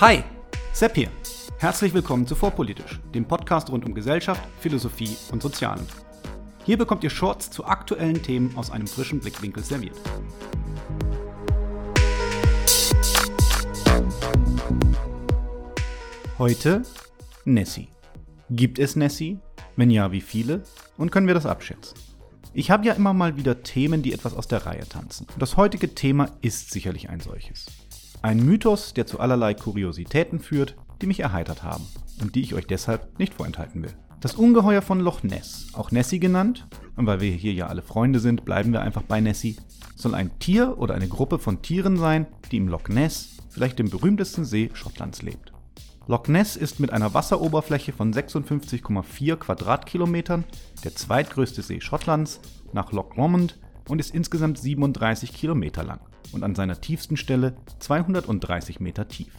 Hi, Sepp hier. Herzlich willkommen zu Vorpolitisch, dem Podcast rund um Gesellschaft, Philosophie und Sozialen. Hier bekommt ihr Shorts zu aktuellen Themen aus einem frischen Blickwinkel serviert. Heute Nessie. Gibt es Nessie? Wenn ja, wie viele? Und können wir das abschätzen? Ich habe ja immer mal wieder Themen, die etwas aus der Reihe tanzen. Das heutige Thema ist sicherlich ein solches. Ein Mythos, der zu allerlei Kuriositäten führt, die mich erheitert haben und die ich euch deshalb nicht vorenthalten will. Das Ungeheuer von Loch Ness, auch Nessie genannt, und weil wir hier ja alle Freunde sind, bleiben wir einfach bei Nessie, soll ein Tier oder eine Gruppe von Tieren sein, die im Loch Ness, vielleicht dem berühmtesten See Schottlands, lebt. Loch Ness ist mit einer Wasseroberfläche von 56,4 Quadratkilometern der zweitgrößte See Schottlands nach Loch Lomond und ist insgesamt 37 Kilometer lang und an seiner tiefsten Stelle 230 Meter tief.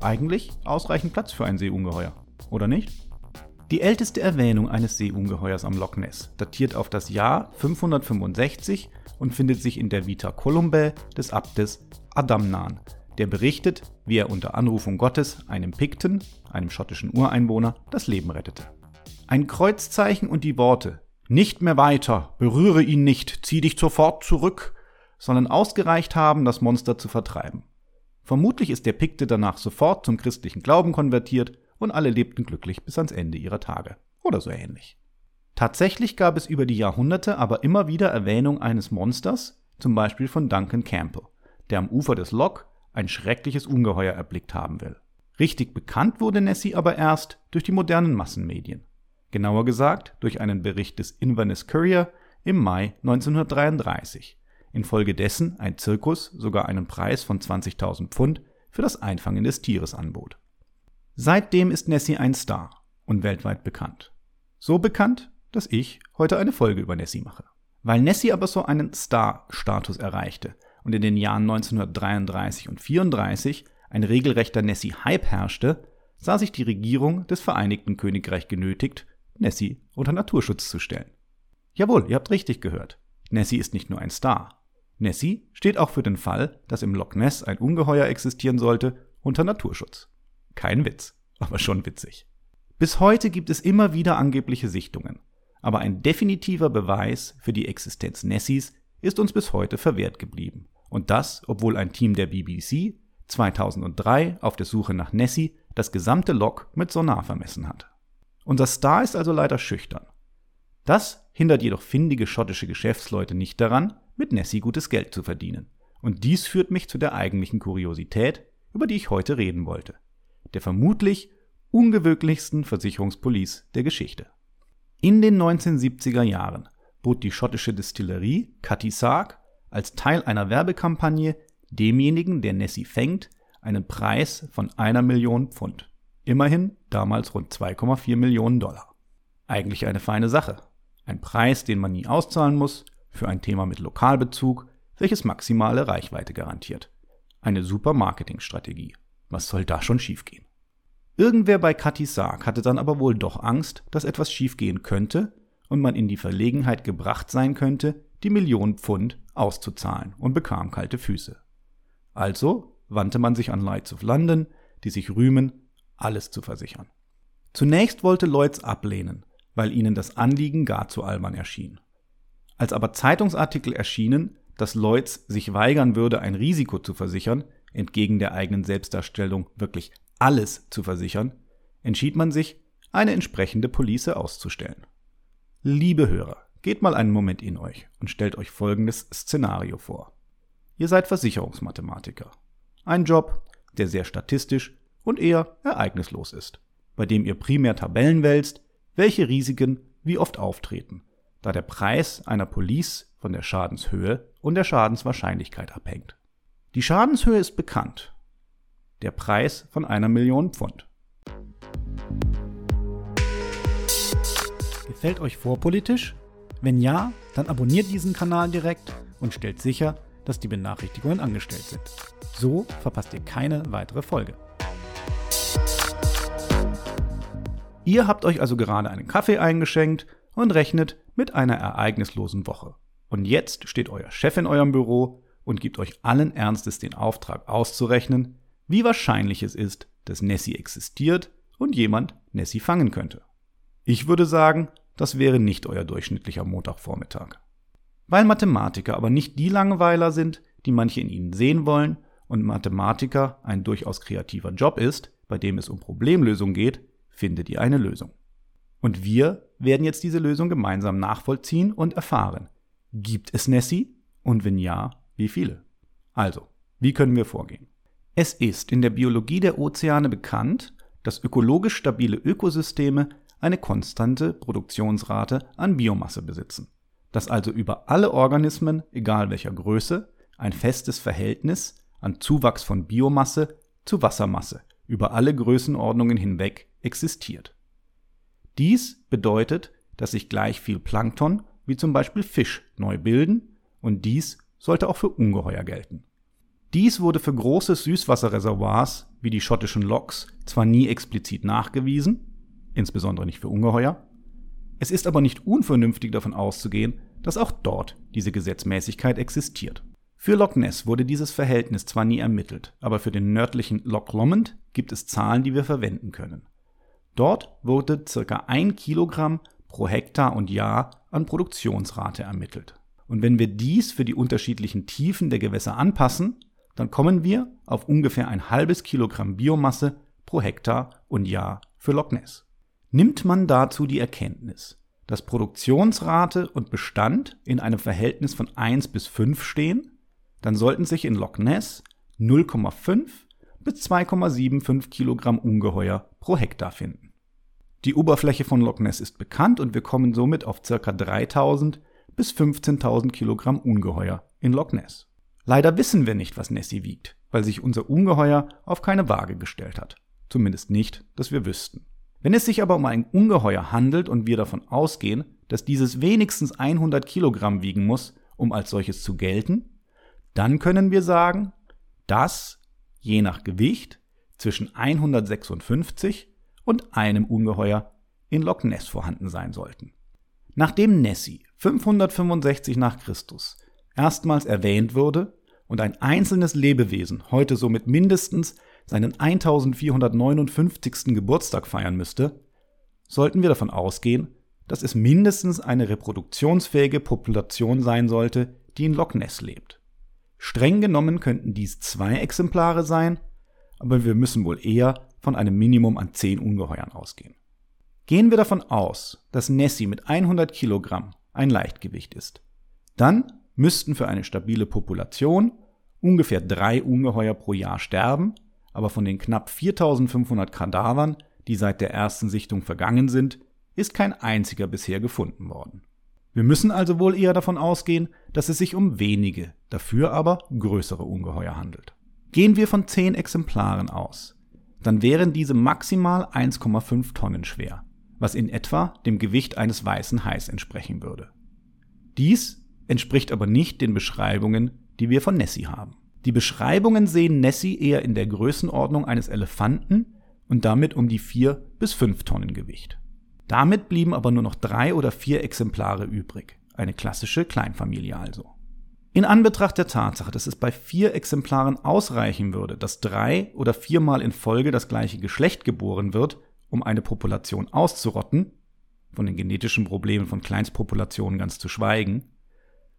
Eigentlich ausreichend Platz für ein Seeungeheuer, oder nicht? Die älteste Erwähnung eines Seeungeheuers am Loch Ness datiert auf das Jahr 565 und findet sich in der Vita Columbae des Abtes Adamnan, der berichtet, wie er unter Anrufung Gottes einem Pikten, einem schottischen Ureinwohner, das Leben rettete. Ein Kreuzzeichen und die Worte Nicht mehr weiter, berühre ihn nicht, zieh dich sofort zurück, sollen ausgereicht haben, das Monster zu vertreiben. Vermutlich ist der Pikte danach sofort zum christlichen Glauben konvertiert und alle lebten glücklich bis ans Ende ihrer Tage. Oder so ähnlich. Tatsächlich gab es über die Jahrhunderte aber immer wieder Erwähnung eines Monsters, zum Beispiel von Duncan Campbell, der am Ufer des Loch ein schreckliches Ungeheuer erblickt haben will. Richtig bekannt wurde Nessie aber erst durch die modernen Massenmedien. Genauer gesagt durch einen Bericht des Inverness Courier im Mai 1933, infolgedessen ein Zirkus sogar einen Preis von 20.000 Pfund für das Einfangen des Tieres anbot. Seitdem ist Nessie ein Star und weltweit bekannt. So bekannt, dass ich heute eine Folge über Nessie mache. Weil Nessie aber so einen Star-Status erreichte und in den Jahren 1933 und 34 ein regelrechter Nessie-Hype herrschte, sah sich die Regierung des Vereinigten Königreichs genötigt, Nessie unter Naturschutz zu stellen. Jawohl, ihr habt richtig gehört. Nessie ist nicht nur ein Star. Nessie steht auch für den Fall, dass im Loch Ness ein Ungeheuer existieren sollte, unter Naturschutz. Kein Witz, aber schon witzig. Bis heute gibt es immer wieder angebliche Sichtungen, aber ein definitiver Beweis für die Existenz Nessies ist uns bis heute verwehrt geblieben. Und das, obwohl ein Team der BBC 2003 auf der Suche nach Nessie das gesamte Lok mit Sonar vermessen hat. Unser Star ist also leider schüchtern. Das hindert jedoch findige schottische Geschäftsleute nicht daran, mit Nessie gutes Geld zu verdienen. Und dies führt mich zu der eigentlichen Kuriosität, über die ich heute reden wollte. Der vermutlich ungewöhnlichsten Versicherungspolice der Geschichte. In den 1970er Jahren bot die schottische Distillerie Cutty Sark als Teil einer Werbekampagne demjenigen, der Nessie fängt, einen Preis von einer Million Pfund. Immerhin damals rund 2,4 Millionen Dollar. Eigentlich eine feine Sache. Ein Preis, den man nie auszahlen muss, für ein Thema mit Lokalbezug, welches maximale Reichweite garantiert. Eine super Marketingstrategie. Was soll da schon schiefgehen? Irgendwer bei Katy Sark hatte dann aber wohl doch Angst, dass etwas schiefgehen könnte und man in die Verlegenheit gebracht sein könnte, die Million Pfund auszuzahlen und bekam kalte Füße. Also wandte man sich an Lloyds of London, die sich rühmen, alles zu versichern. Zunächst wollte Lloyds ablehnen, weil ihnen das Anliegen gar zu albern erschien. Als aber Zeitungsartikel erschienen, dass Lloyds sich weigern würde, ein Risiko zu versichern, entgegen der eigenen Selbstdarstellung wirklich alles zu versichern, entschied man sich, eine entsprechende Police auszustellen. Liebe Hörer, geht mal einen Moment in euch und stellt euch folgendes Szenario vor. Ihr seid Versicherungsmathematiker. Ein Job, der sehr statistisch und eher ereignislos ist, bei dem ihr primär Tabellen wälzt, welche Risiken wie oft auftreten, da der Preis einer Police von der Schadenshöhe und der Schadenswahrscheinlichkeit abhängt. Die Schadenshöhe ist bekannt. Der Preis von einer Million Pfund. Gefällt euch vorpolitisch? Wenn ja, dann abonniert diesen Kanal direkt und stellt sicher, dass die Benachrichtigungen angestellt sind. So verpasst ihr keine weitere Folge. Ihr habt euch also gerade einen Kaffee eingeschenkt und rechnet mit einer ereignislosen Woche. Und jetzt steht euer Chef in eurem Büro und gibt euch allen Ernstes den Auftrag auszurechnen, wie wahrscheinlich es ist, dass Nessie existiert und jemand Nessie fangen könnte. Ich würde sagen, das wäre nicht euer durchschnittlicher Montagvormittag. Weil Mathematiker aber nicht die Langweiler sind, die manche in ihnen sehen wollen, und Mathematiker ein durchaus kreativer Job ist, bei dem es um Problemlösung geht, findet ihr eine Lösung. Und wir werden jetzt diese Lösung gemeinsam nachvollziehen und erfahren. Gibt es Nessie? Und wenn ja, wie viele? Also, wie können wir vorgehen? Es ist in der Biologie der Ozeane bekannt, dass ökologisch stabile Ökosysteme eine konstante Produktionsrate an Biomasse besitzen, dass also über alle Organismen, egal welcher Größe, ein festes Verhältnis an Zuwachs von Biomasse zu Wassermasse über alle Größenordnungen hinweg existiert. Dies bedeutet, dass sich gleich viel Plankton wie zum Beispiel Fisch neu bilden und dies sollte auch für Ungeheuer gelten. Dies wurde für große Süßwasserreservoirs wie die schottischen Loks zwar nie explizit nachgewiesen, insbesondere nicht für Ungeheuer, es ist aber nicht unvernünftig davon auszugehen, dass auch dort diese Gesetzmäßigkeit existiert. Für Loch Ness wurde dieses Verhältnis zwar nie ermittelt, aber für den nördlichen Loch Lomond gibt es Zahlen, die wir verwenden können. Dort wurde ca. 1 Kilogramm pro Hektar und Jahr an Produktionsrate ermittelt. Und wenn wir dies für die unterschiedlichen Tiefen der Gewässer anpassen, dann kommen wir auf ungefähr ein halbes Kilogramm Biomasse pro Hektar und Jahr für Loch Ness. Nimmt man dazu die Erkenntnis, dass Produktionsrate und Bestand in einem Verhältnis von 1 bis 5 stehen, dann sollten sich in Loch Ness 0,5 bis 2,75 Kilogramm Ungeheuer pro Hektar finden. Die Oberfläche von Loch Ness ist bekannt und wir kommen somit auf ca. 3000 bis 15.000 Kilogramm Ungeheuer in Loch Ness. Leider wissen wir nicht, was Nessie wiegt, weil sich unser Ungeheuer auf keine Waage gestellt hat. Zumindest nicht, dass wir wüssten. Wenn es sich aber um ein Ungeheuer handelt und wir davon ausgehen, dass dieses wenigstens 100 Kilogramm wiegen muss, um als solches zu gelten, dann können wir sagen, dass, je nach Gewicht, zwischen 156 und einem Ungeheuer in Loch Ness vorhanden sein sollten. Nachdem Nessie 565 nach Christus erstmals erwähnt wurde und ein einzelnes Lebewesen heute somit mindestens seinen 1459. Geburtstag feiern müsste, sollten wir davon ausgehen, dass es mindestens eine reproduktionsfähige Population sein sollte, die in Loch Ness lebt. Streng genommen könnten dies zwei Exemplare sein, aber wir müssen wohl eher von einem Minimum an 10 Ungeheuern ausgehen. Gehen wir davon aus, dass Nessie mit 100 Kilogramm ein Leichtgewicht ist, dann müssten für eine stabile Population ungefähr drei Ungeheuer pro Jahr sterben, aber von den knapp 4500 Kadavern, die seit der ersten Sichtung vergangen sind, ist kein einziger bisher gefunden worden. Wir müssen also wohl eher davon ausgehen, dass es sich um wenige, dafür aber größere Ungeheuer handelt. Gehen wir von 10 Exemplaren aus, dann wären diese maximal 1,5 Tonnen schwer, was in etwa dem Gewicht eines weißen Hais entsprechen würde. Dies entspricht aber nicht den Beschreibungen, die wir von Nessie haben. Die Beschreibungen sehen Nessie eher in der Größenordnung eines Elefanten und damit um die 4 bis 5 Tonnen Gewicht. Damit blieben aber nur noch drei oder vier Exemplare übrig. Eine klassische Kleinfamilie also. In Anbetracht der Tatsache, dass es bei vier Exemplaren ausreichen würde, dass drei oder viermal in Folge das gleiche Geschlecht geboren wird, um eine Population auszurotten, von den genetischen Problemen von Kleinstpopulationen ganz zu schweigen,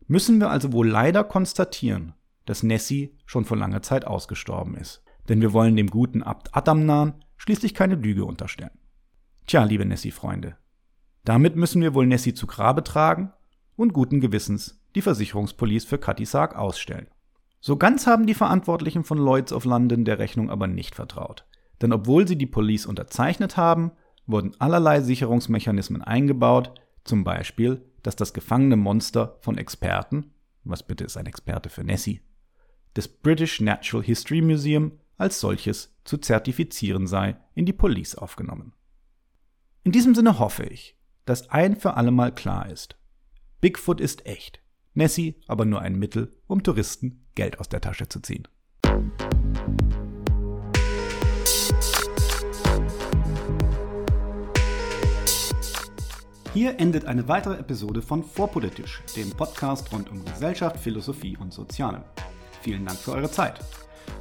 müssen wir also wohl leider konstatieren, dass Nessie schon vor langer Zeit ausgestorben ist. Denn wir wollen dem guten Abt Adamnan schließlich keine Lüge unterstellen. Tja, liebe Nessie-Freunde, damit müssen wir wohl Nessie zu Grabe tragen und guten Gewissens die Versicherungspolice für Sark ausstellen. So ganz haben die Verantwortlichen von Lloyds of London der Rechnung aber nicht vertraut. Denn obwohl sie die Police unterzeichnet haben, wurden allerlei Sicherungsmechanismen eingebaut, zum Beispiel dass das gefangene Monster von Experten, was bitte ist ein Experte für Nessie, des British Natural History Museum als solches zu zertifizieren sei, in die Police aufgenommen. In diesem Sinne hoffe ich, dass ein für allemal klar ist. Bigfoot ist echt, Nessie aber nur ein Mittel, um Touristen Geld aus der Tasche zu ziehen. Hier endet eine weitere Episode von Vorpolitisch, dem Podcast rund um Gesellschaft, Philosophie und Soziale. Vielen Dank für eure Zeit.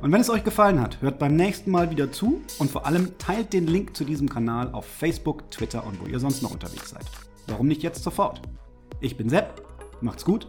Und wenn es euch gefallen hat, hört beim nächsten Mal wieder zu und vor allem teilt den Link zu diesem Kanal auf Facebook, Twitter und wo ihr sonst noch unterwegs seid. Warum nicht jetzt sofort? Ich bin Sepp, macht's gut